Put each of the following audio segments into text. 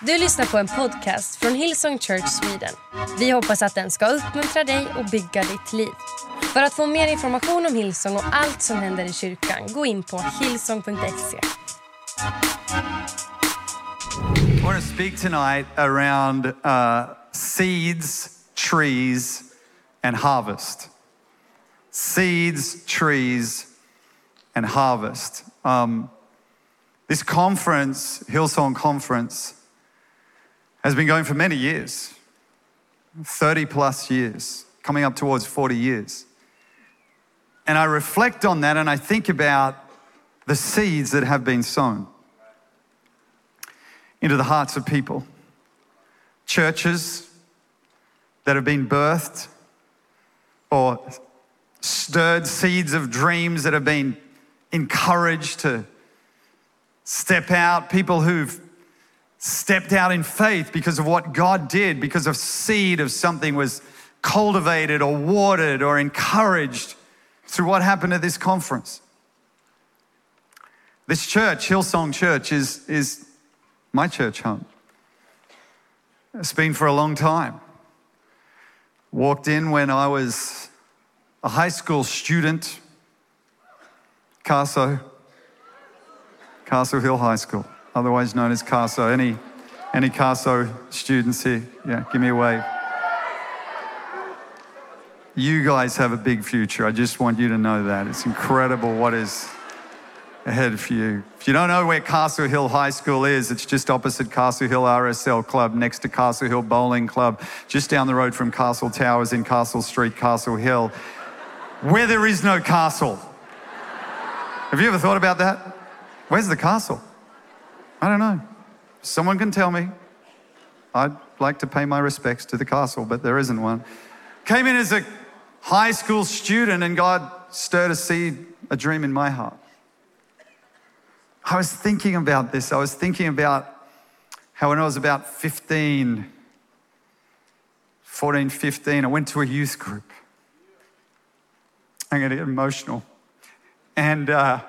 Du lyssnar på en podcast från Hillsong Church Sweden. Vi hoppas att den ska uppmuntra dig och bygga ditt liv. För att få mer information om Hillsong och allt som händer i kyrkan, gå in på hillsong.se. I want to speak tonight around uh, seeds, trees, and harvest. Seeds, trees, and harvest. Um, this conference, Hillsong Conference, has been going for many years 30 plus years, coming up towards 40 years. And I reflect on that and I think about the seeds that have been sown into the hearts of people. Churches that have been birthed or stirred seeds of dreams that have been encouraged to step out, people who've stepped out in faith because of what God did, because of seed of something was cultivated or watered or encouraged through what happened at this conference. This church, Hillsong Church, is, is my church home. It's been for a long time. Walked in when I was a high school student, Castle, Castle Hill High School, otherwise known as Castle. Any, any Castle students here? Yeah, give me a wave. You guys have a big future. I just want you to know that. It's incredible what is ahead for you. If you don't know where Castle Hill High School is, it's just opposite Castle Hill RSL Club, next to Castle Hill Bowling Club, just down the road from Castle Towers in Castle Street, Castle Hill, where there is no castle. Have you ever thought about that? Where's the castle? I don't know. Someone can tell me. I'd like to pay my respects to the castle, but there isn't one. Came in as a high school student, and God stirred a seed, a dream in my heart. I was thinking about this. I was thinking about how when I was about 15, 14, 15, I went to a youth group. I'm going to get emotional. And uh,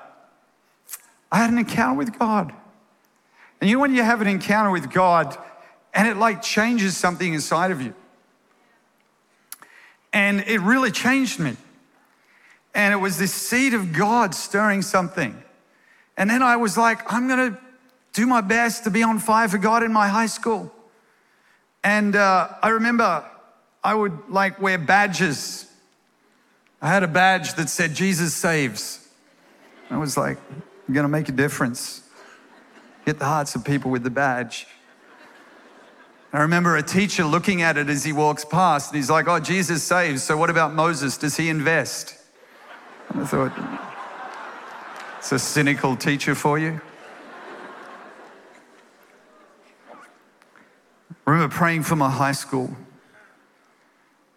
I had an encounter with God. And you know when you have an encounter with God and it like changes something inside of you? And it really changed me. And it was this seed of God stirring something. And then I was like, I'm going to do my best to be on fire for God in my high school. And uh, I remember I would like wear badges. I had a badge that said, Jesus saves. I was like, I'm going to make a difference. Get the hearts of people with the badge. I remember a teacher looking at it as he walks past, and he's like, Oh, Jesus saves. So what about Moses? Does he invest? And I thought, it's a cynical teacher for you. I remember praying for my high school.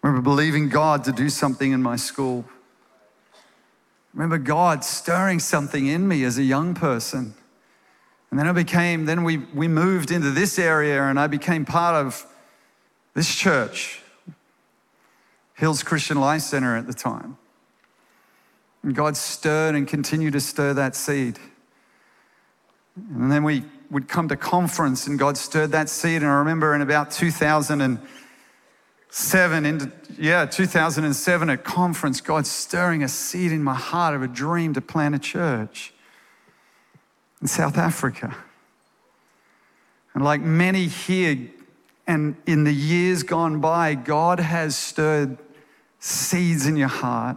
I remember believing God to do something in my school. I remember God stirring something in me as a young person. And then I became, then we, we moved into this area and I became part of this church, Hills Christian Life Center at the time. And God stirred and continued to stir that seed. And then we would come to conference and God stirred that seed. And I remember in about 2007, into, yeah, 2007 at conference, God stirring a seed in my heart of a dream to plant a church in South Africa. And like many here, and in the years gone by, God has stirred seeds in your heart.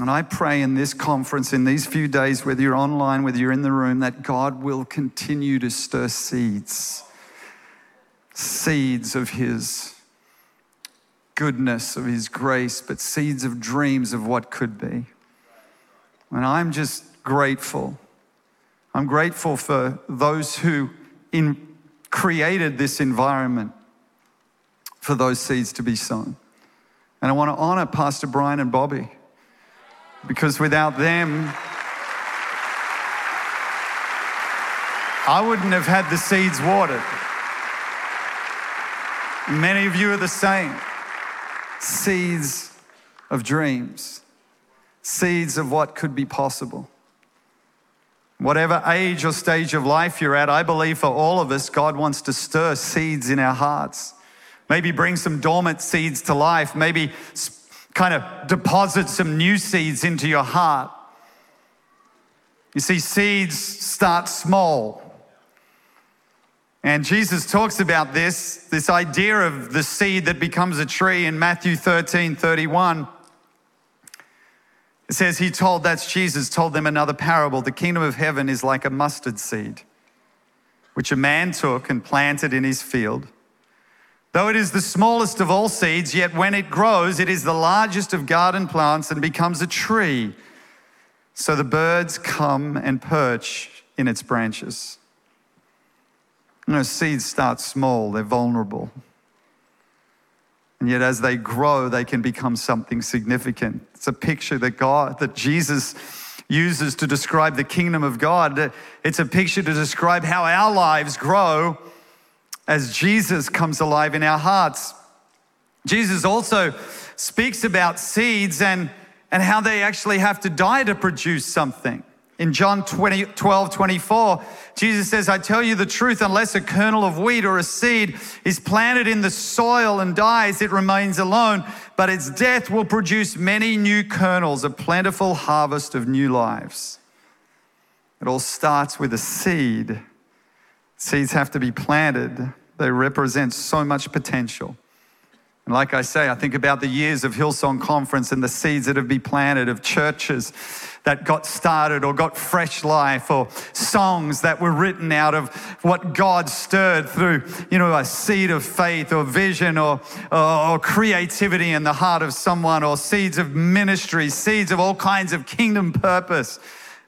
And I pray in this conference, in these few days, whether you're online, whether you're in the room, that God will continue to stir seeds, seeds of His goodness, of His grace, but seeds of dreams of what could be. And I'm just grateful. I'm grateful for those who in, created this environment for those seeds to be sown. And I want to honor Pastor Brian and Bobbie because without them, I wouldn't have had the seeds watered. Many of you are the same seeds of dreams, seeds of what could be possible. Whatever age or stage of life you're at, I believe for all of us, God wants to stir seeds in our hearts. Maybe bring some dormant seeds to life. Maybe kind of deposit some new seeds into your heart. You see, seeds start small. And Jesus talks about this, this idea of the seed that becomes a tree in Matthew 13 31. It says, He told, that's Jesus, told them another parable. The kingdom of heaven is like a mustard seed, which a man took and planted in his field. Though it is the smallest of all seeds, yet when it grows, it is the largest of garden plants and becomes a tree. So the birds come and perch in its branches. You know, seeds start small, they're vulnerable. And yet, as they grow, they can become something significant. It's a picture that God, that Jesus uses to describe the kingdom of God. It's a picture to describe how our lives grow as Jesus comes alive in our hearts. Jesus also speaks about seeds and, and how they actually have to die to produce something. In John 20, 12, 24, Jesus says, I tell you the truth, unless a kernel of wheat or a seed is planted in the soil and dies, it remains alone. But its death will produce many new kernels, a plentiful harvest of new lives. It all starts with a seed. Seeds have to be planted. They represent so much potential. And like I say, I think about the years of Hillsong Conference and the seeds that have been planted of churches that got started or got fresh life or songs that were written out of what God stirred through, you know, a seed of faith or vision or, or, or creativity in the heart of someone or seeds of ministry, seeds of all kinds of kingdom purpose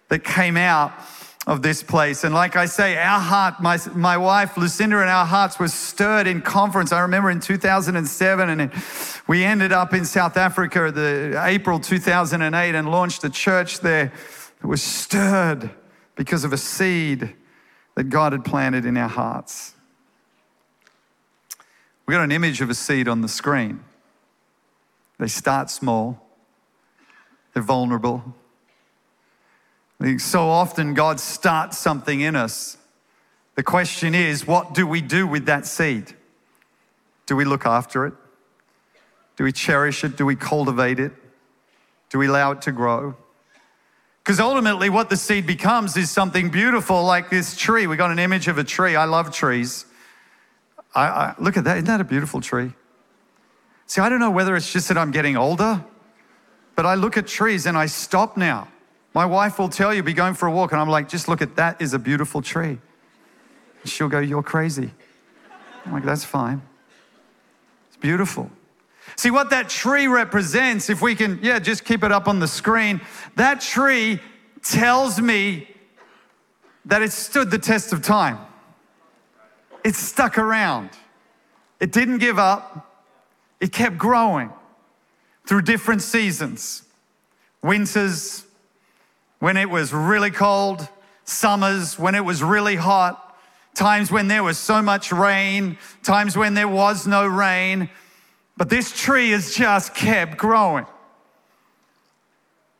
that came out of this place. And like I say, our heart, my, my wife Lucinda and our hearts were stirred in conference. I remember in 2007, and we ended up in South Africa the April 2008 and launched a church there. It was stirred because of a seed that God had planted in our hearts. We got an image of a seed on the screen. They start small, they're vulnerable, so often God starts something in us. The question is, what do we do with that seed? Do we look after it? Do we cherish it? Do we cultivate it? Do we allow it to grow? Because ultimately, what the seed becomes is something beautiful, like this tree. We got an image of a tree. I love trees. I, I, look at that. Isn't that a beautiful tree? See, I don't know whether it's just that I'm getting older, but I look at trees and I stop now. My wife will tell you, be going for a walk, and I'm like, just look at that is a beautiful tree. She'll go, You're crazy. I'm like, That's fine. It's beautiful. See what that tree represents, if we can, yeah, just keep it up on the screen. That tree tells me that it stood the test of time. It stuck around. It didn't give up. It kept growing through different seasons winters, when it was really cold, summers when it was really hot, times when there was so much rain, times when there was no rain. But this tree has just kept growing.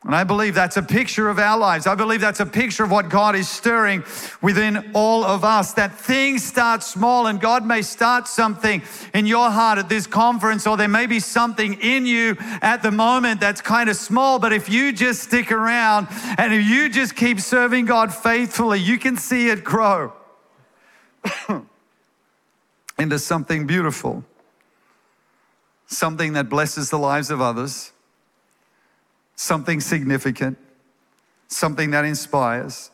And I believe that's a picture of our lives. I believe that's a picture of what God is stirring within all of us. That things start small and God may start something in your heart at this conference, or there may be something in you at the moment that's kind of small. But if you just stick around and if you just keep serving God faithfully, you can see it grow into something beautiful, something that blesses the lives of others something significant, something that inspires.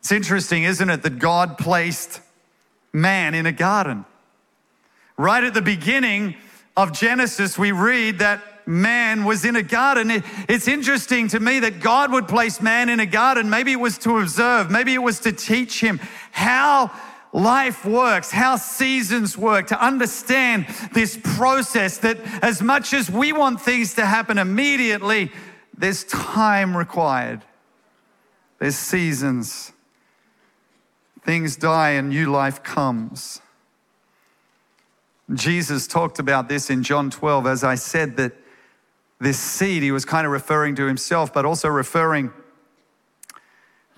It's interesting, isn't it, that God placed man in a garden. Right at the beginning of Genesis, we read that man was in a garden. It's interesting to me that God would place man in a garden. Maybe it was to observe, maybe it was to teach him how life works, how seasons work, to understand this process that as much as we want things to happen immediately, there's time required. There's seasons. Things die and new life comes. Jesus talked about this in John 12. As I said, that this seed, he was kind of referring to himself, but also referring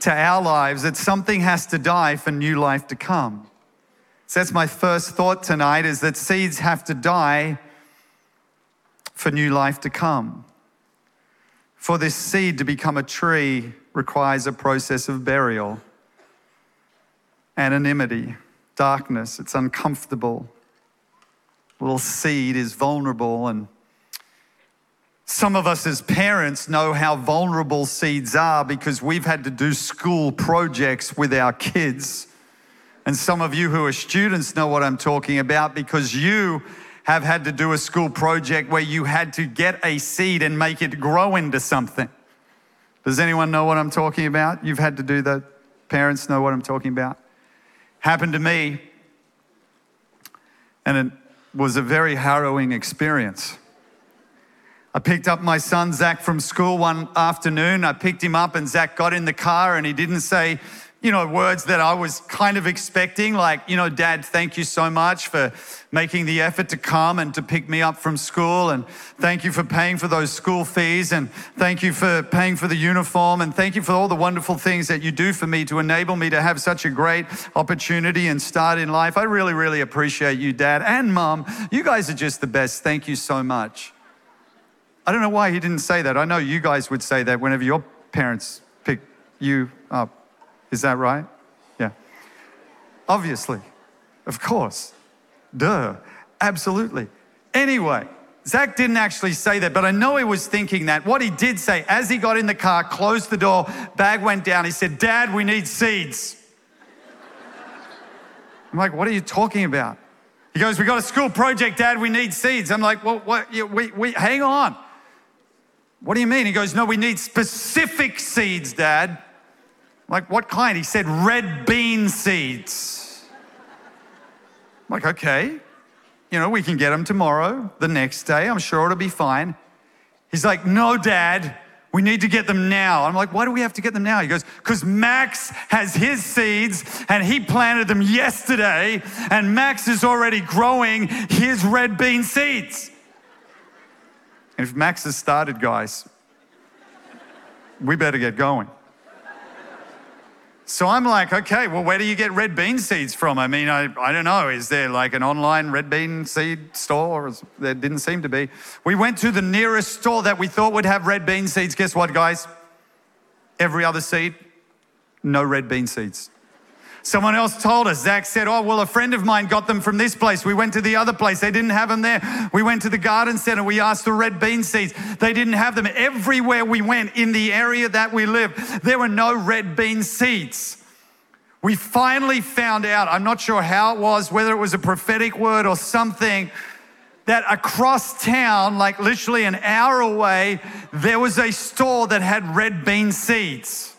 to our lives that something has to die for new life to come. So that's my first thought tonight is that seeds have to die for new life to come. For this seed to become a tree requires a process of burial, anonymity, darkness, it's uncomfortable. little seed is vulnerable and some of us as parents know how vulnerable seeds are because we've had to do school projects with our kids. And some of you who are students know what I'm talking about because you have had to do a school project where you had to get a seed and make it grow into something. Does anyone know what I'm talking about? You've had to do that. Parents know what I'm talking about. Happened to me, and it was a very harrowing experience. I picked up my son Zach from school one afternoon. I picked him up, and Zach got in the car, and he didn't say, you know, words that I was kind of expecting, like, you know, Dad, thank you so much for making the effort to come and to pick me up from school. And thank you for paying for those school fees. And thank you for paying for the uniform. And thank you for all the wonderful things that you do for me to enable me to have such a great opportunity and start in life. I really, really appreciate you, Dad and Mom. You guys are just the best. Thank you so much. I don't know why he didn't say that. I know you guys would say that whenever your parents pick you up. Is that right? Yeah. Obviously. Of course. Duh. Absolutely. Anyway, Zach didn't actually say that, but I know he was thinking that. What he did say, as he got in the car, closed the door, bag went down, he said, Dad, we need seeds. I'm like, what are you talking about? He goes, We got a school project, Dad, we need seeds. I'm like, Well, what? We, we, hang on. What do you mean? He goes, No, we need specific seeds, Dad. Like, what kind? He said, red bean seeds. I'm like, okay. You know, we can get them tomorrow, the next day. I'm sure it'll be fine. He's like, no, Dad, we need to get them now. I'm like, why do we have to get them now? He goes, because Max has his seeds and he planted them yesterday, and Max is already growing his red bean seeds. And if Max has started, guys, we better get going. So I'm like, okay, well, where do you get red bean seeds from? I mean, I, I don't know. Is there like an online red bean seed store? There didn't seem to be. We went to the nearest store that we thought would have red bean seeds. Guess what, guys? Every other seed, no red bean seeds. Someone else told us, Zach said, Oh, well, a friend of mine got them from this place. We went to the other place. They didn't have them there. We went to the garden center. We asked for red bean seeds. They didn't have them. Everywhere we went in the area that we live, there were no red bean seeds. We finally found out, I'm not sure how it was, whether it was a prophetic word or something, that across town, like literally an hour away, there was a store that had red bean seeds.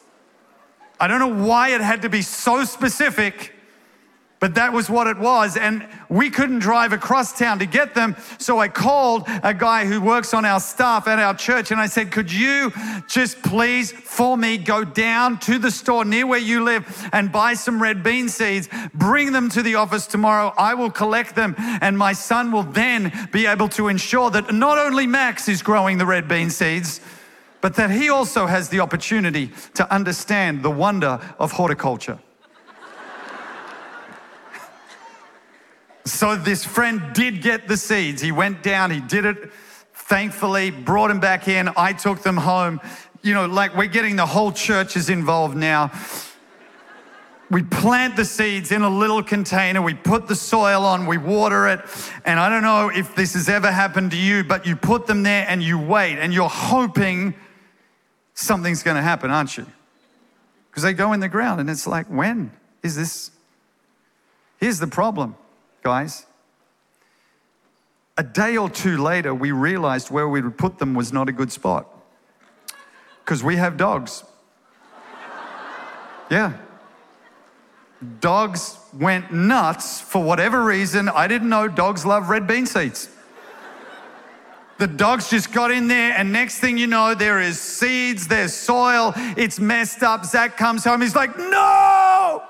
I don't know why it had to be so specific, but that was what it was. And we couldn't drive across town to get them. So I called a guy who works on our staff at our church and I said, Could you just please, for me, go down to the store near where you live and buy some red bean seeds, bring them to the office tomorrow? I will collect them, and my son will then be able to ensure that not only Max is growing the red bean seeds, but that he also has the opportunity to understand the wonder of horticulture. so this friend did get the seeds. He went down, he did it thankfully, brought them back in. I took them home. You know, like we're getting the whole church is involved now. We plant the seeds in a little container, we put the soil on, we water it. And I don't know if this has ever happened to you, but you put them there and you wait and you're hoping something's going to happen, aren't you? Because they go in the ground and it's like, when is this? Here's the problem, guys. A day or two later, we realized where we would put them was not a good spot because we have dogs. Yeah. Dogs went nuts for whatever reason. I didn't know dogs love red bean seeds. The dogs just got in there, and next thing you know, there is seeds, there's soil, it's messed up. Zach comes home, he's like, No!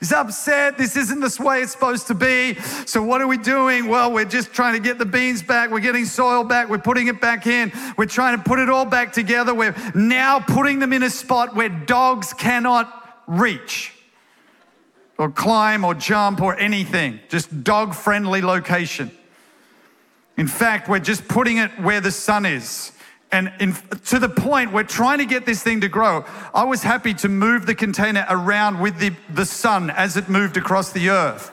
He's upset. This isn't the way it's supposed to be. So, what are we doing? Well, we're just trying to get the beans back. We're getting soil back. We're putting it back in. We're trying to put it all back together. We're now putting them in a spot where dogs cannot reach or climb or jump or anything. Just dog friendly location. In fact, we're just putting it where the sun is. And in, to the point, we're trying to get this thing to grow. I was happy to move the container around with the, the sun as it moved across the earth,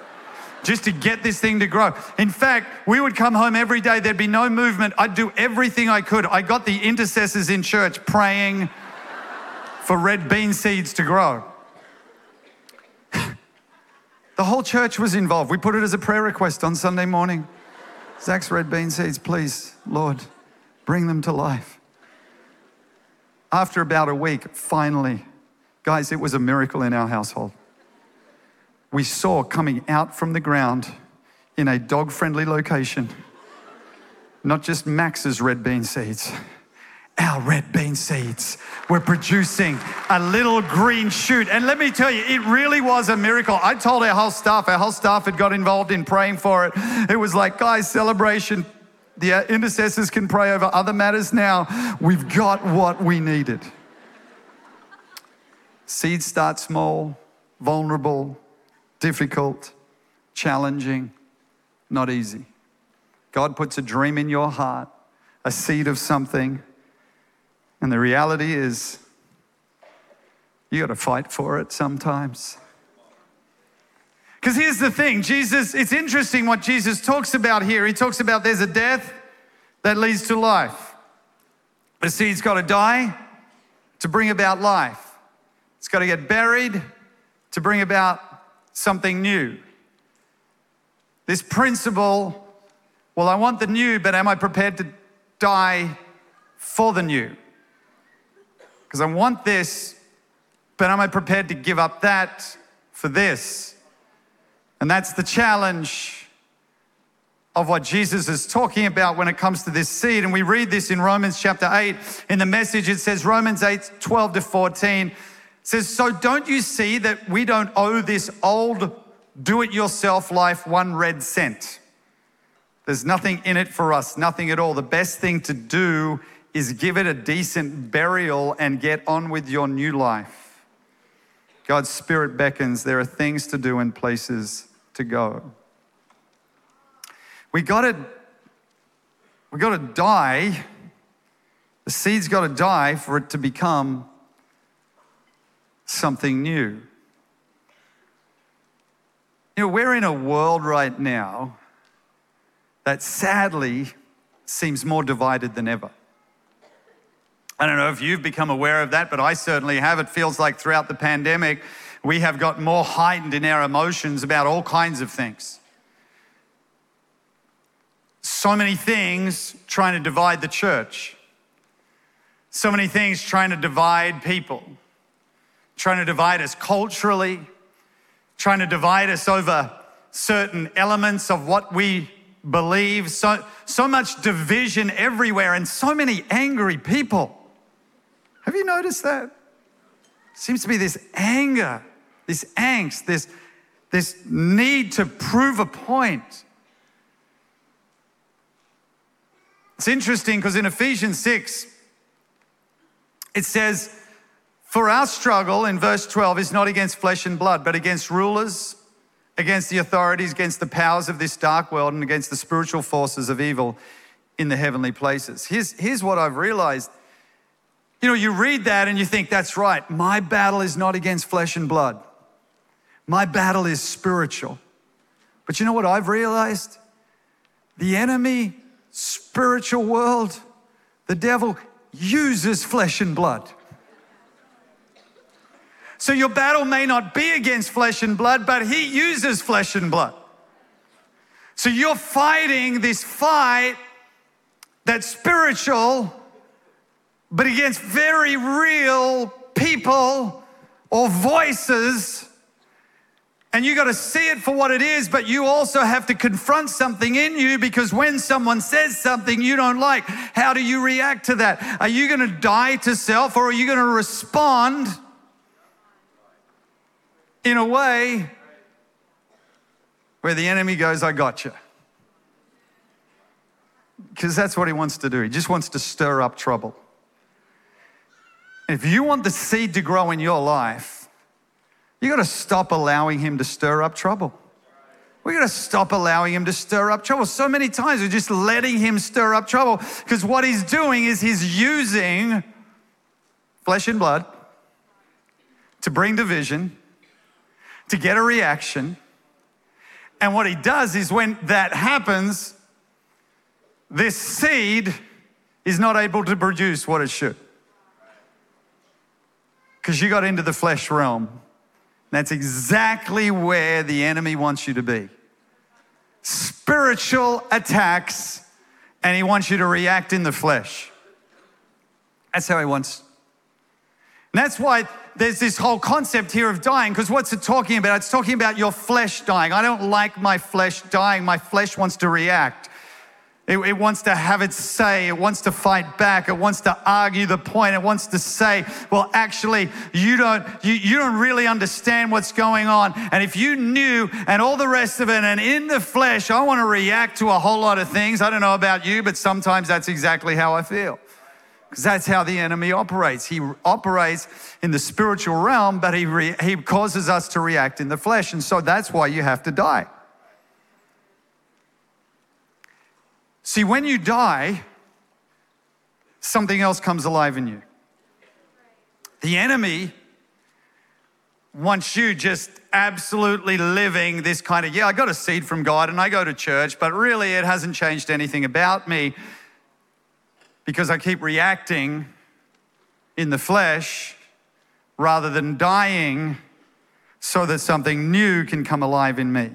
just to get this thing to grow. In fact, we would come home every day, there'd be no movement. I'd do everything I could. I got the intercessors in church praying for red bean seeds to grow. the whole church was involved. We put it as a prayer request on Sunday morning. Zach's red bean seeds, please, Lord bring them to life. After about a week, finally, guys, it was a miracle in our household. We saw coming out from the ground in a dog friendly location, not just Max's red bean seeds our red bean seeds were producing a little green shoot. And let me tell you, it really was a miracle. I told our whole staff, our whole staff had got involved in praying for it. It was like, guys, celebration, the uh, intercessors can pray over other matters now. We've got what we needed. Seeds start small, vulnerable, difficult, challenging, not easy. God puts a dream in your heart, a seed of something, and the reality is you got to fight for it sometimes. Because here's the thing Jesus, it's interesting what Jesus talks about here. He talks about there's a death that leads to life. The seed's got to die to bring about life, it's got to get buried to bring about something new. This principle well, I want the new, but am I prepared to die for the new? Because I want this, but am I prepared to give up that for this? And that's the challenge of what Jesus is talking about when it comes to this seed. And we read this in Romans chapter 8. In the message, it says, Romans 8, 12 to 14 says, So don't you see that we don't owe this old do it yourself life one red cent? There's nothing in it for us, nothing at all. The best thing to do is give it a decent burial and get on with your new life. God's Spirit beckons. There are things to do and places to go. We got to we got to die. The seed's got to die for it to become something new. You know, we're in a world right now that sadly seems more divided than ever. I don't know if you've become aware of that, but I certainly have. It feels like throughout the pandemic, we have got more heightened in our emotions about all kinds of things. So many things trying to divide the church, so many things trying to divide people, trying to divide us culturally, trying to divide us over certain elements of what we believe. So, so much division everywhere and so many angry people. Have you noticed that? Seems to be this anger this angst, this, this need to prove a point. It's interesting because in Ephesians 6, it says, For our struggle, in verse 12, is not against flesh and blood, but against rulers, against the authorities, against the powers of this dark world, and against the spiritual forces of evil in the heavenly places. Here's, here's what I've realized. You know, you read that and you think, that's right, my battle is not against flesh and blood. My battle is spiritual. But you know what I've realized? The enemy, spiritual world, the devil uses flesh and blood. So your battle may not be against flesh and blood, but he uses flesh and blood. So you're fighting this fight that's spiritual, but against very real people or voices and you got to see it for what it is, but you also have to confront something in you because when someone says something you don't like, how do you react to that? Are you going to die to self or are you going to respond in a way where the enemy goes, I got you. Because that's what he wants to do. He just wants to stir up trouble. If you want the seed to grow in your life, you got to stop allowing him to stir up trouble. We got to stop allowing him to stir up trouble. So many times we're just letting him stir up trouble because what he's doing is he's using flesh and blood to bring division, to get a reaction. And what he does is when that happens, this seed is not able to produce what it should. Because you got into the flesh realm. That's exactly where the enemy wants you to be. Spiritual attacks, and he wants you to react in the flesh. That's how he wants. And that's why there's this whole concept here of dying, because what's it talking about? It's talking about your flesh dying. I don't like my flesh dying. My flesh wants to react. It, it, wants to have its say. It wants to fight back. It wants to argue the point. It wants to say, well, actually, you don't, you, you don't really understand what's going on. And if you knew and all the rest of it, and in the flesh, I want to react to a whole lot of things. I don't know about you, but sometimes that's exactly how I feel. Because that's how the enemy operates. He operates in the spiritual realm, but he, re, he causes us to react in the flesh. And so that's why you have to die. See, when you die, something else comes alive in you. The enemy wants you just absolutely living this kind of, yeah, I got a seed from God and I go to church, but really it hasn't changed anything about me because I keep reacting in the flesh rather than dying so that something new can come alive in me.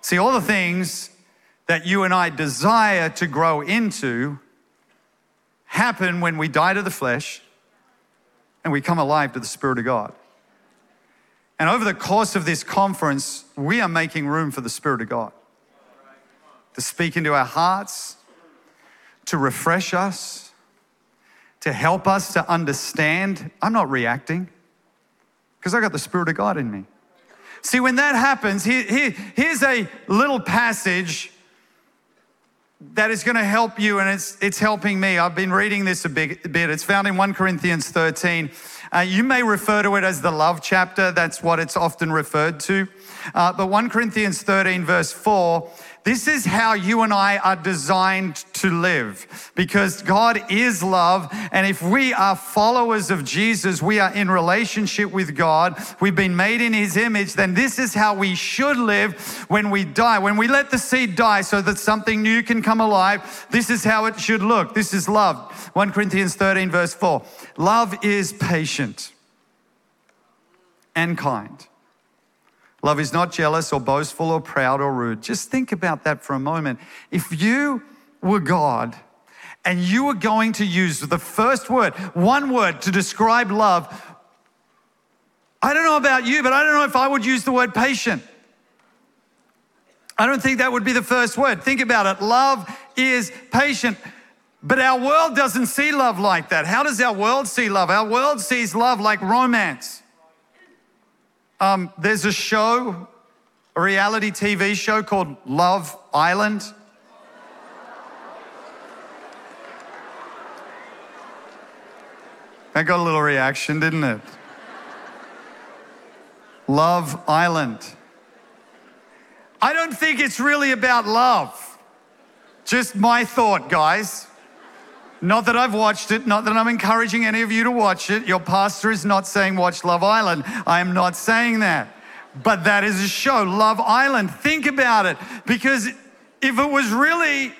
See, all the things that you and I desire to grow into happen when we die to the flesh and we come alive to the Spirit of God. And over the course of this conference, we are making room for the Spirit of God to speak into our hearts, to refresh us, to help us to understand. I'm not reacting because I got the Spirit of God in me. See, when that happens, here, here, here's a little passage that is going to help you, and it's, it's helping me. I've been reading this a bit. It's found in 1 Corinthians 13. Uh, you may refer to it as the love chapter, that's what it's often referred to. Uh, but 1 Corinthians 13, verse 4 this is how you and I are designed to live because God is love. And if we are followers of Jesus, we are in relationship with God, we've been made in his image, then this is how we should live when we die. When we let the seed die so that something new can come alive, this is how it should look. This is love. 1 Corinthians 13, verse 4. Love is patient and kind. Love is not jealous or boastful or proud or rude. Just think about that for a moment. If you were God and you were going to use the first word, one word to describe love, I don't know about you, but I don't know if I would use the word patient. I don't think that would be the first word. Think about it. Love is patient. But our world doesn't see love like that. How does our world see love? Our world sees love like romance. Um, there's a show, a reality TV show called Love Island. That got a little reaction, didn't it? Love Island. I don't think it's really about love. Just my thought, guys. Not that I've watched it, not that I'm encouraging any of you to watch it. Your pastor is not saying watch Love Island. I am not saying that. But that is a show, Love Island. Think about it. Because if it was really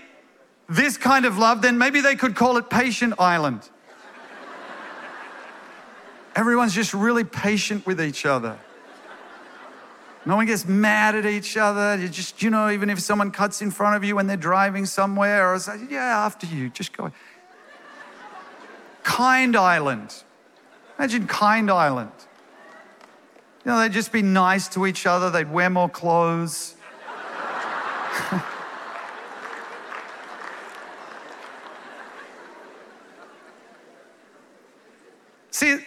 this kind of love, then maybe they could call it Patient Island. Everyone's just really patient with each other. No one gets mad at each other. You just, you know, even if someone cuts in front of you when they're driving somewhere, or say, yeah, after you, just go. Kind Island. Imagine Kind Island. You know, they'd just be nice to each other, they'd wear more clothes. See,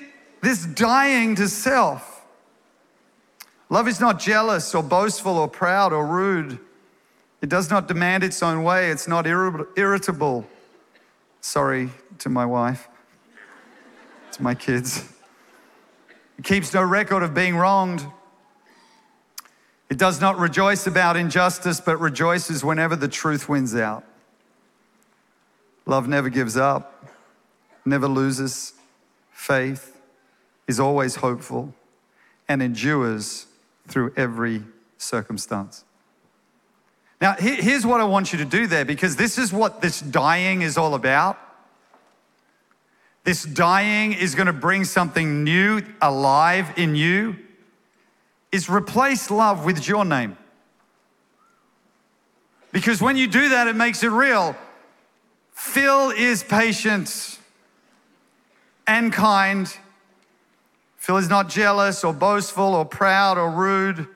this dying to self, Love is not jealous or boastful or proud or rude. It does not demand its own way. It's not irritable. Sorry to my wife, my kids. It keeps no record of being wronged. It does not rejoice about injustice, but rejoices whenever the truth wins out. Love never gives up, never loses faith, is always hopeful, and endures through every circumstance. Now, here's what I want you to do there because this is what this dying is all about. This dying is going to bring something new alive in you. Is replace love with your name. Because when you do that, it makes it real. Phil is patient and kind. Phil is not jealous or boastful or proud or rude.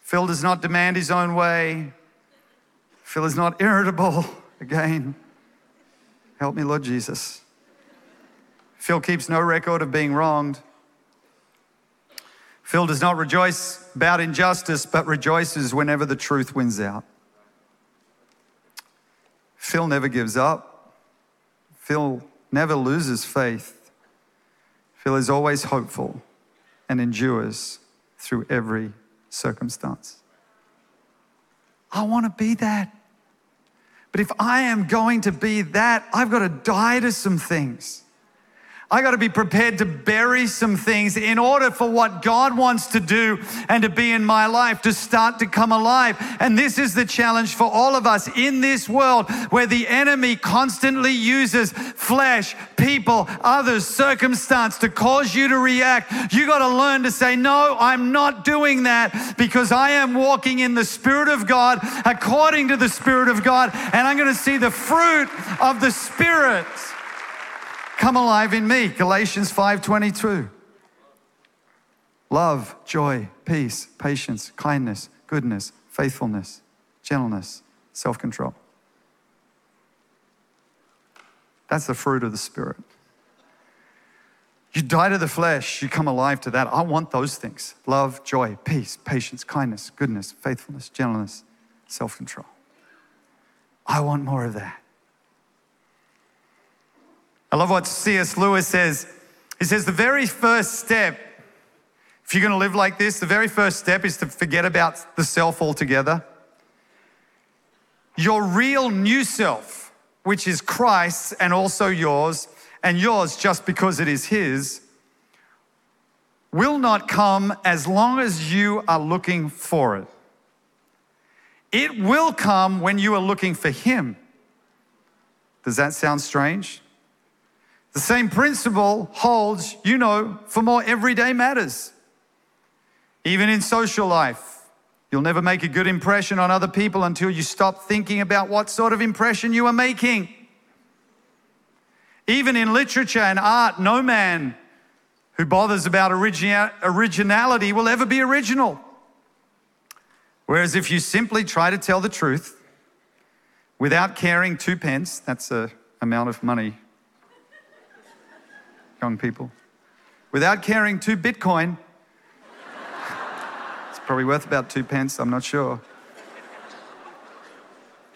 Phil does not demand his own way. Phil is not irritable. Again, help me, Lord Jesus. Phil keeps no record of being wronged. Phil does not rejoice about injustice, but rejoices whenever the truth wins out. Phil never gives up. Phil never loses faith. Phil is always hopeful and endures through every circumstance. I want to be that. But if I am going to be that, I've got to die to some things. I got to be prepared to bury some things in order for what God wants to do and to be in my life to start to come alive. And this is the challenge for all of us in this world where the enemy constantly uses flesh, people, others, circumstance to cause you to react. You got to learn to say, No, I'm not doing that because I am walking in the Spirit of God according to the Spirit of God, and I'm going to see the fruit of the Spirit come alive in me. Galatians 5:22. Love, joy, peace, patience, kindness, goodness, faithfulness, gentleness, self-control. That's the fruit of the Spirit. You die to the flesh, you come alive to that. I want those things love, joy, peace, patience, kindness, goodness, faithfulness, gentleness, self control. I want more of that. I love what C.S. Lewis says. He says, the very first step, if you're going to live like this, the very first step is to forget about the self altogether. Your real new self, which is Christ's and also yours, and yours just because it is His, will not come as long as you are looking for it. It will come when you are looking for Him. Does that sound strange? The same principle holds, you know, for more everyday matters. Even in social life, you'll never make a good impression on other people until you stop thinking about what sort of impression you are making. Even in literature and art, no man who bothers about originality will ever be original. Whereas if you simply try to tell the truth without caring two pence, that's the amount of money young people, without carrying two Bitcoin. it's probably worth about two pence, I'm not sure.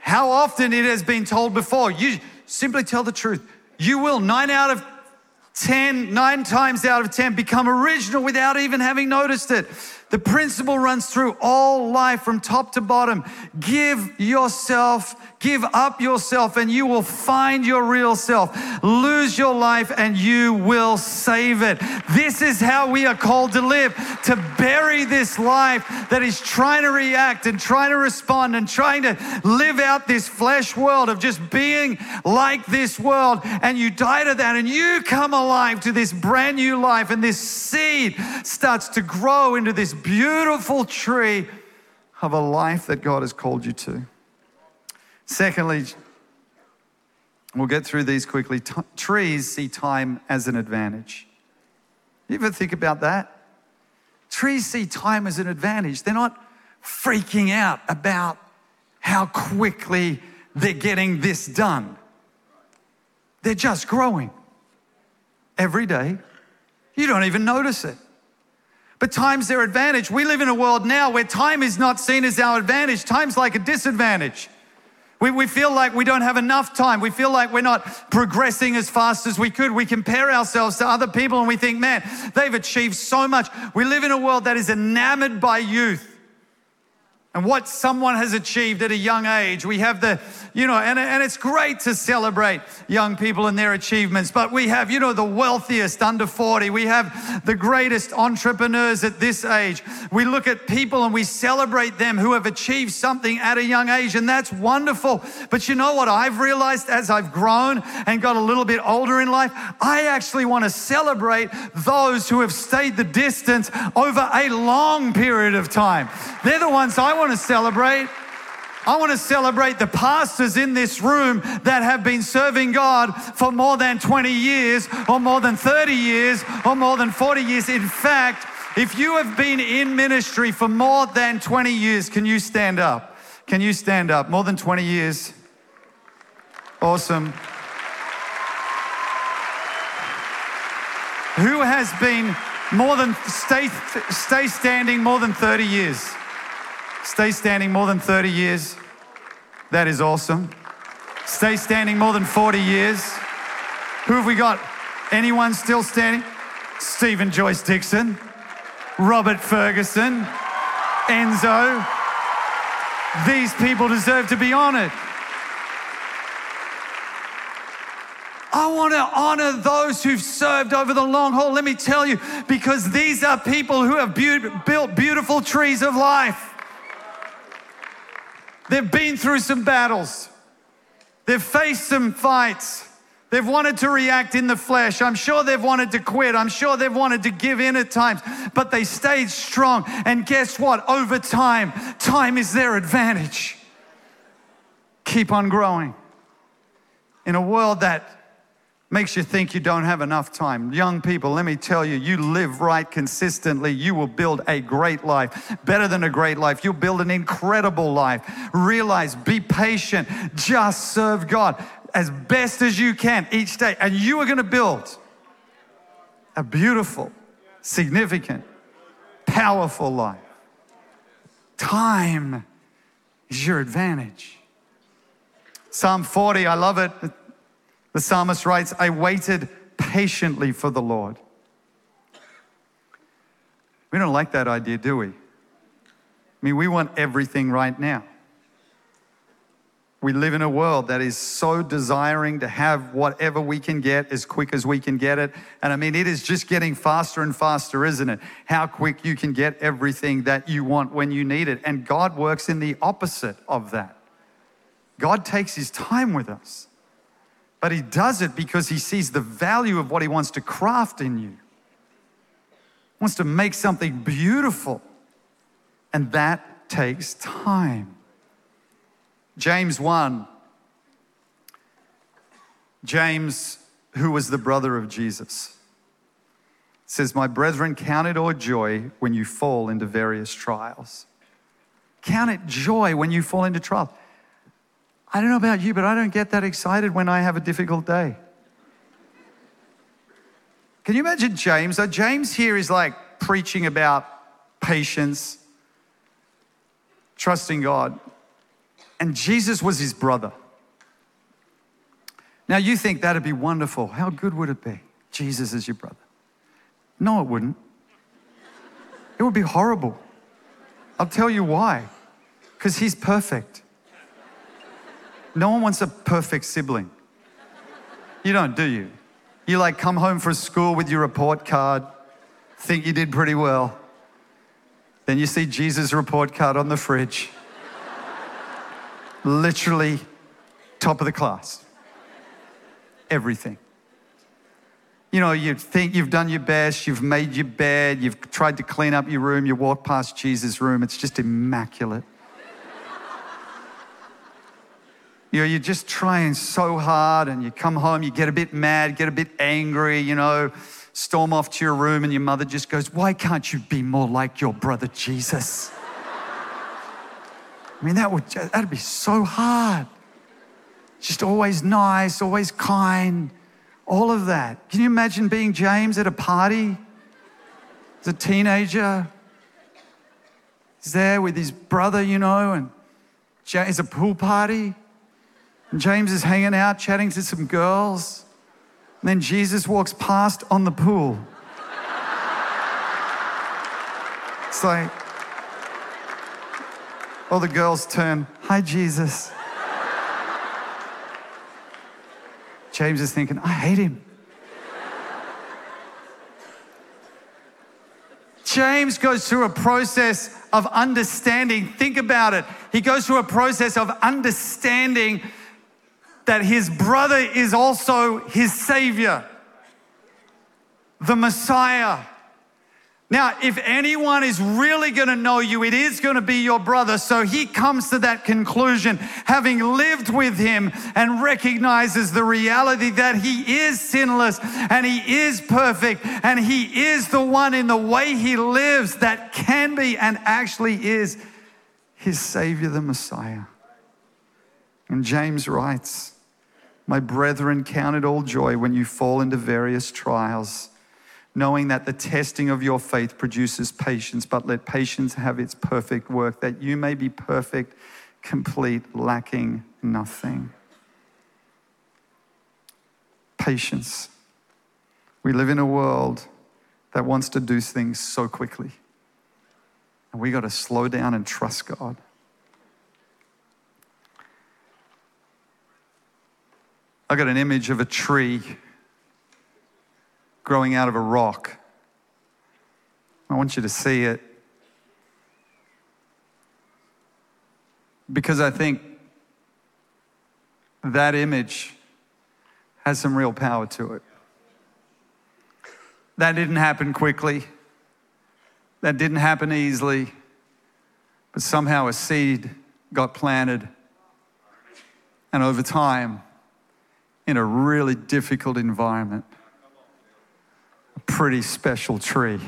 How often it has been told before, you simply tell the truth. You will, nine out of 10, nine times out of 10, become original without even having noticed it. The principle runs through all life from top to bottom. Give yourself, give up yourself, and you will find your real self. Lose your life, and you will save it. This is how we are called to live to bury this life that is trying to react and trying to respond and trying to live out this flesh world of just being like this world. And you die to that, and you come alive to this brand new life, and this seed starts to grow into this beautiful tree of a life that God has called you to. Secondly, we'll get through these quickly. T- trees see time as an advantage. You ever think about that? Trees see time as an advantage. They're not freaking out about how quickly they're getting this done. They're just growing every day. You don't even notice it. but time's their advantage. We live in a world now where time is not seen as our advantage, time's like a disadvantage. We, we feel like we don't have enough time. We feel like we're not progressing as fast as we could. We compare ourselves to other people and we think, man, they've achieved so much. We live in a world that is enamored by youth and what someone has achieved at a young age. We have the, you know, and, and it's great to celebrate young people and their achievements, but we have, you know, the wealthiest under 40. We have the greatest entrepreneurs at this age. We look at people and we celebrate them who have achieved something at a young age, and that's wonderful. But you know what I've realized as I've grown and got a little bit older in life? I actually want to celebrate those who have stayed the distance over a long period of time. They're the ones I want want to celebrate. I want to celebrate the pastors in this room that have been serving God for more than 20 years, or more than 30 years, or more than 40 years. In fact, if you have been in ministry for more than 20 years, can you stand up? Can you stand up? More than 20 years. Awesome. Who has been more than, stay, stay standing more than 30 years? Stay standing more than 30 years. That is awesome. Stay standing more than 40 years. Who have we got? Anyone still standing? Stephen Joyce Dixon, Robert Fergusson, Enzo. These people deserve to be honored. I want to honor those who've served over the long haul. Let me tell you, because these are people who have be- built beautiful trees of life. They've been through some battles, they've faced some fights. They've wanted to react in the flesh. I'm sure they've wanted to quit. I'm sure they've wanted to give in at times, but they stayed strong. And guess what? Over time, time is their advantage. Keep on growing. In a world that makes you think you don't have enough time. Young people, let me tell you, you live right consistently, you will build a great life. Better than a great life, you'll build an incredible life. Realize, be patient, just serve God as best as you can each day, and you are going to build a beautiful, significant, powerful life. Time is your advantage. Psalm 40, I love it. The psalmist writes, I waited patiently for the Lord. We don't like that idea, do we? I mean, we want everything right now. We live in a world that is so desiring to have whatever we can get as quick as we can get it. And I mean, it is just getting faster and faster, isn't it? How quick you can get everything that you want when you need it. And God works in the opposite of that. God takes his time with us. But he does it because he sees the value of what he wants to craft in you. He wants to make something beautiful. And that takes time. James 1. James, who was the brother of Jesus, says, My brethren, count it all joy when you fall into various trials. Count it joy when you fall into trials. I don't know about you, but I don't get that excited when I have a difficult day. Can you imagine James? So, James here is like preaching about patience, trusting God. And Jesus was his brother. Now, you think that'd be wonderful. How good would it be? Jesus is your brother. No, it wouldn't. It would be horrible. I'll tell you why. Because he's perfect. No one wants a perfect sibling. You don't, do you? You like come home from school with your report card, think you did pretty well. Then you see Jesus' report card on the fridge. Literally, top of the class. Everything. You know, you think you've done your best, you've made your bed, you've tried to clean up your room, you walk past Jesus' room, it's just immaculate. You know, you're just trying so hard and you come home, you get a bit mad, get a bit angry, you know, storm off to your room and your mother just goes, Why can't you be more like your brother Jesus? I mean, that would, that'd be so hard. Just always nice, always kind, all of that. Can you imagine being James at a party? He's a teenager. He's there with his brother, you know, and it's a pool party. James is hanging out, chatting to some girls. And then Jesus walks past on the pool. It's like, all the girls turn, Hi, Jesus. James is thinking, I hate him. James goes through a process of understanding. Think about it. He goes through a process of understanding that his brother is also his savior, the Messiah. Now, if anyone is really going to know you, it is going to be your brother. So he comes to that conclusion, having lived with him and recognizes the reality that he is sinless and he is perfect and he is the one in the way he lives that can be and actually is his Savior, the Messiah. And James writes, My brethren, count it all joy when you fall into various trials knowing that the testing of your faith produces patience, but let patience have its perfect work, that you may be perfect, complete, lacking nothing. Patience. We live in a world that wants to do things so quickly. And we got to slow down and trust God. I got an image of a tree growing out of a rock. I want you to see it because I think that image has some real power to it. That didn't happen quickly, that didn't happen easily, but somehow a seed got planted. And over time, in a really difficult environment, a pretty special tree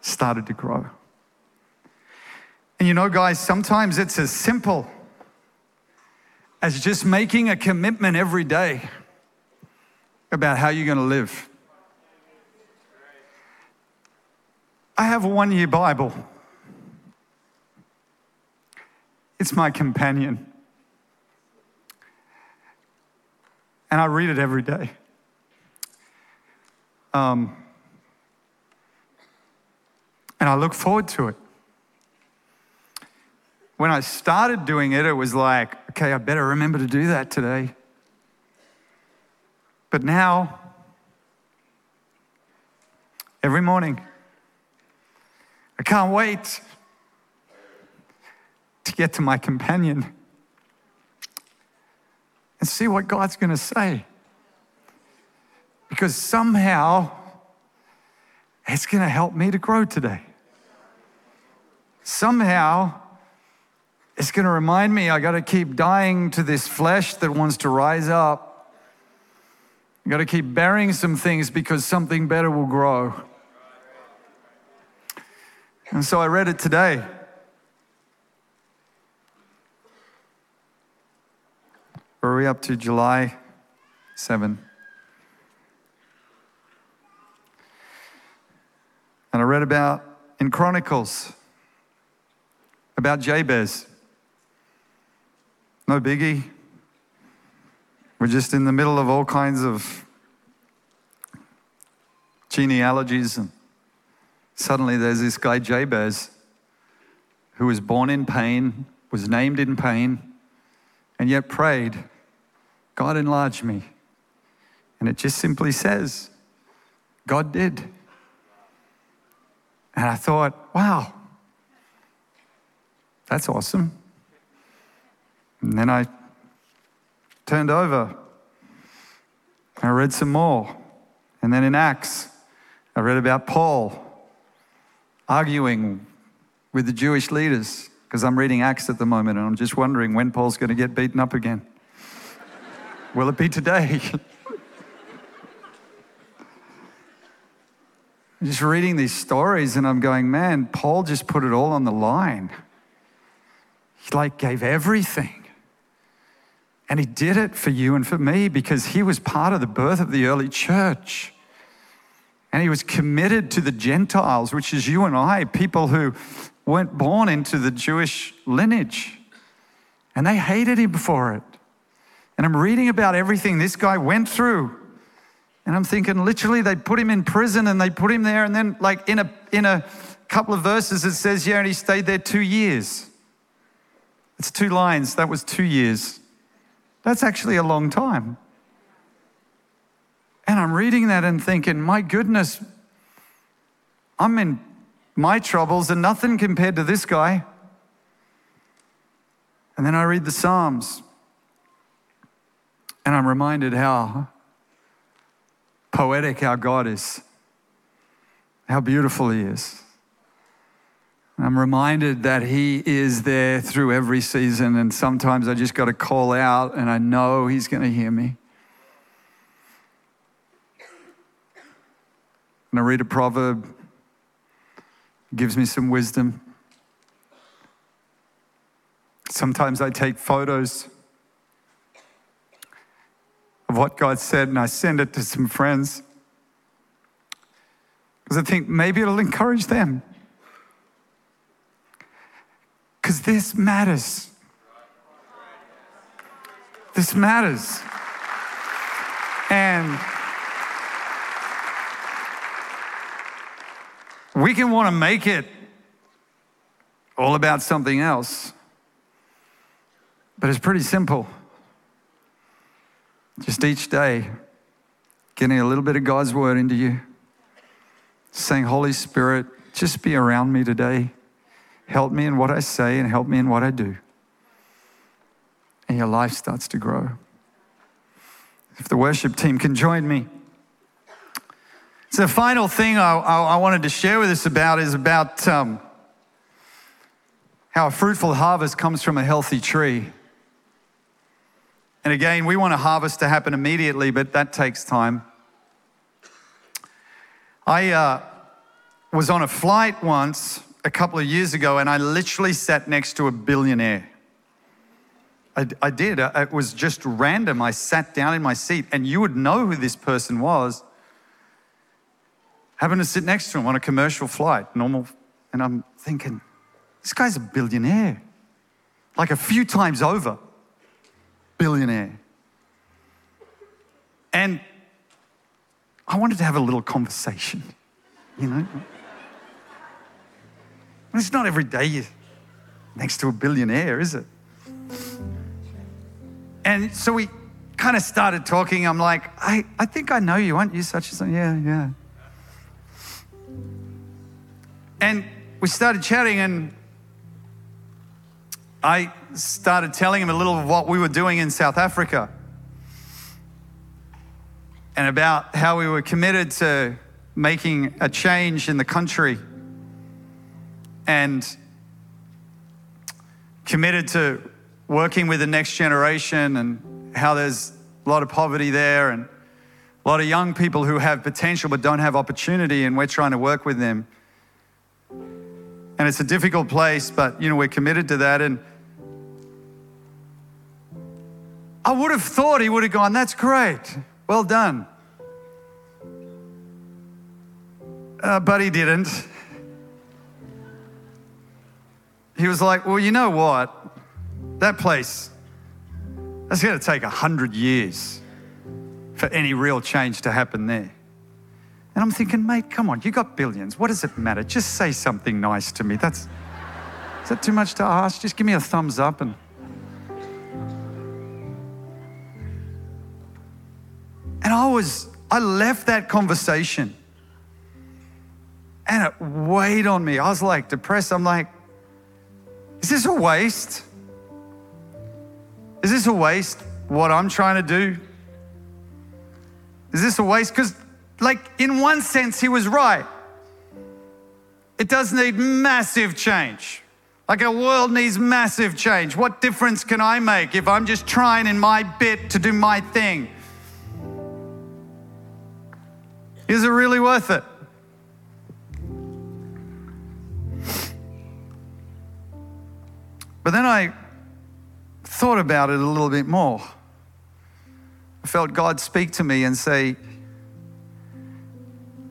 started to grow. And you know, guys, sometimes it's as simple as just making a commitment every day about how you're going to live. I have a one year Bible, it's my companion. And I read it every day. Um, and I look forward to it. When I started doing it, it was like, okay, I better remember to do that today. But now, every morning, I can't wait to get to my companion and see what God's going to say because somehow it's going to help me to grow today. Somehow it's going to remind me I got to keep dying to this flesh that wants to rise up. I got to keep burying some things because something better will grow. And so I read it today. Where are we up to? July 7. And I read about in Chronicles about Jabez. No biggie. We're just in the middle of all kinds of genealogies, and suddenly there's this guy, Jabez, who was born in pain, was named in pain, and yet prayed, God enlarged me. And it just simply says, God did. And I thought, wow, that's awesome. And then I turned over. I read some more. And then in Acts, I read about Paul arguing with the Jewish leaders because I'm reading Acts at the moment and I'm just wondering when Paul's going to get beaten up again. Will it be today? just reading these stories and I'm going, man, Paul just put it all on the line. He like gave everything. And he did it for you and for me because he was part of the birth of the early church. And he was committed to the Gentiles, which is you and I, people who weren't born into the Jewish lineage. And they hated him for it. And I'm reading about everything this guy went through. And I'm thinking, literally, they put him in prison and they put him there. And then, like, in a, in a couple of verses, it says, yeah, and he stayed there two years. It's two lines. That was two years. That's actually a long time. And I'm reading that and thinking, my goodness, I'm in my troubles and nothing compared to this guy. And then I read the Psalms and I'm reminded how poetic our God is, how beautiful He is. I'm reminded that He is there through every season, and sometimes I just got to call out, and I know He's going to hear me. And I read a proverb, gives me some wisdom. Sometimes I take photos of what God said and I send it to some friends because I think maybe it'll encourage them. Because this matters. This matters. And we can want to make it all about something else, but it's pretty simple. Just each day, getting a little bit of God's word into you, saying, Holy Spirit, just be around me today. Help me in what I say and help me in what I do. And your life starts to grow. If the worship team can join me. So, the final thing I, I, I wanted to share with us about is about um, how a fruitful harvest comes from a healthy tree. And again, we want a harvest to happen immediately, but that takes time. I uh, was on a flight once a couple of years ago, and I literally sat next to a billionaire. I, I did. It was just random. I sat down in my seat, and you would know who this person was. Happened to sit next to him on a commercial flight, normal. And I'm thinking, this guy's a billionaire, like a few times over billionaire. And I wanted to have a little conversation, you know? It's not every day you're next to a billionaire, is it? And so we kind of started talking. I'm like, I, I think I know you, aren't you? Such and. Yeah, yeah. And we started chatting, and I started telling him a little of what we were doing in South Africa and about how we were committed to making a change in the country and committed to working with the next generation and how there's a lot of poverty there and a lot of young people who have potential but don't have opportunity and we're trying to work with them. And it's a difficult place but you know we're committed to that and I would have thought he would have gone, That's great. Well done. Uh, but he didn't. He was like, Well, you know what? That place, that's going to take a hundred years for any real change to happen there. And I'm thinking, mate, come on, you got billions. What does it matter? Just say something nice to me. That's is that too much to ask? Just give me a thumbs up and And I was, I left that conversation and it weighed on me. I was like depressed. I'm like, is this a waste? Is this a waste what I'm trying to do? Is this a waste? Because, like, in one sense, he was right. It does need massive change. Like, our world needs massive change. What difference can I make if I'm just trying in my bit to do my thing? Is it really worth it? But then I thought about it a little bit more. I felt God speak to me and say,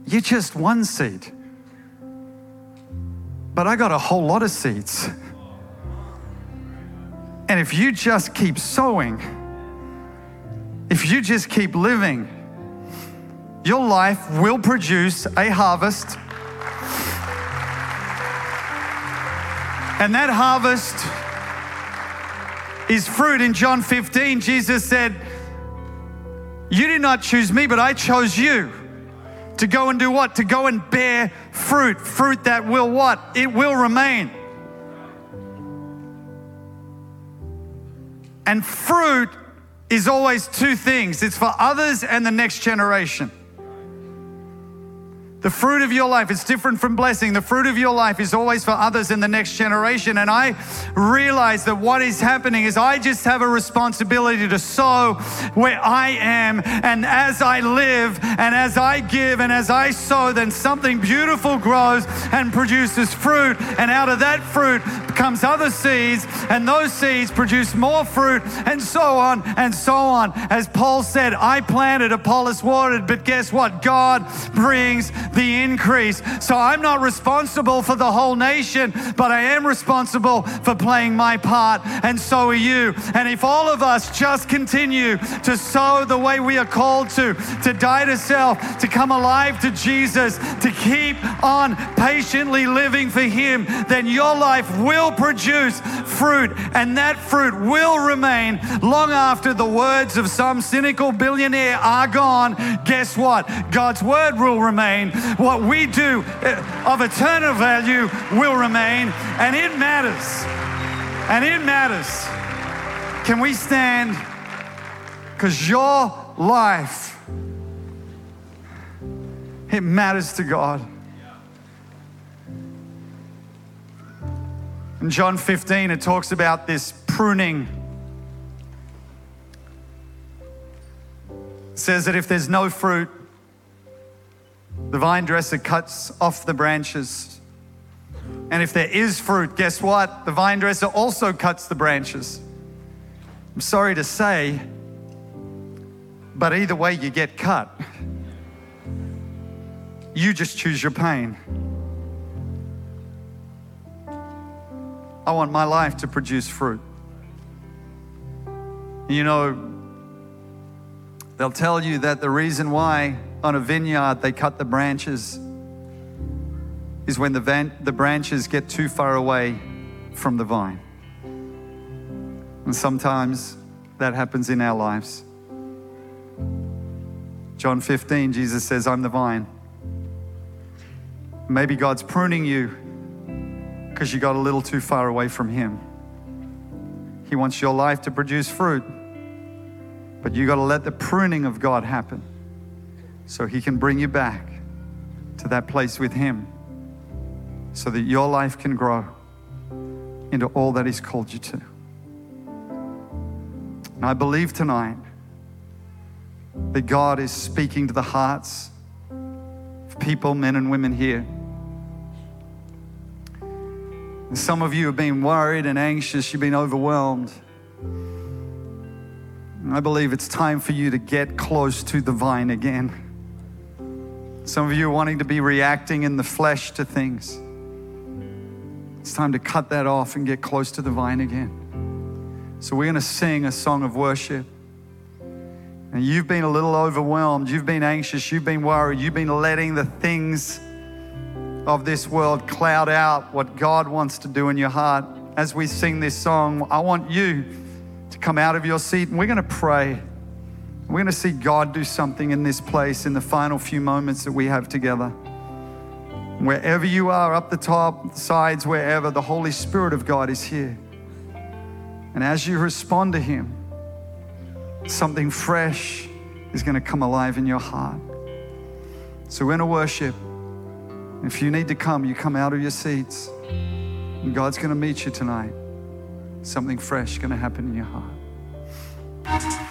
You're just one seed. But I got a whole lot of seeds. And if you just keep sowing, if you just keep living, your life will produce a harvest. And that harvest is fruit. In John 15, Jesus said, You did not choose me, but I chose you. To go and do what? To go and bear fruit. Fruit that will what? It will remain. And fruit is always two things it's for others and the next generation. The fruit of your life, it's different from blessing. The fruit of your life is always for others in the next generation. And I realize that what is happening is I just have a responsibility to sow where I am. And as I live and as I give and as I sow, then something beautiful grows and produces fruit. And out of that fruit comes other seeds, and those seeds produce more fruit, and so on and so on. As Paul said, I planted, Apollos watered, but guess what? God brings the increase. So I'm not responsible for the whole nation, but I am responsible for playing my part, and so are you. And if all of us just continue to sow the way we are called to, to die to self, to come alive to Jesus, to keep on patiently living for Him, then your life will produce fruit, and that fruit will remain long after the words of some cynical billionaire are gone. Guess what? God's word will remain what we do uh, of eternal value will remain, and it matters. And it matters. Can we stand? Because your life, it matters to God. In John 15, it talks about this pruning. It says that if there's no fruit, the vine dresser cuts off the branches. And if there is fruit, guess what? The vine dresser also cuts the branches. I'm sorry to say, but either way, you get cut. You just choose your pain. I want my life to produce fruit. You know, they'll tell you that the reason why on a vineyard they cut the branches is when the, van- the branches get too far away from the vine. And sometimes that happens in our lives. John 15, Jesus says, I'm the vine. Maybe God's pruning you because you got a little too far away from Him. He wants your life to produce fruit, but you got to let the pruning of God happen so He can bring you back to that place with Him so that your life can grow into all that He's called you to. And I believe tonight that God is speaking to the hearts of people, men and women here. And some of you have been worried and anxious, you've been overwhelmed. And I believe it's time for you to get close to the vine again. Some of you are wanting to be reacting in the flesh to things. It's time to cut that off and get close to the vine again. So, we're going to sing a song of worship. And you've been a little overwhelmed, you've been anxious, you've been worried, you've been letting the things of this world cloud out what God wants to do in your heart. As we sing this song, I want you to come out of your seat and we're going to pray. We're going to see God do something in this place in the final few moments that we have together. Wherever you are, up the top, sides, wherever, the Holy Spirit of God is here. And as you respond to Him, something fresh is going to come alive in your heart. So we're going to worship. If you need to come, you come out of your seats. And God's going to meet you tonight. Something fresh is going to happen in your heart.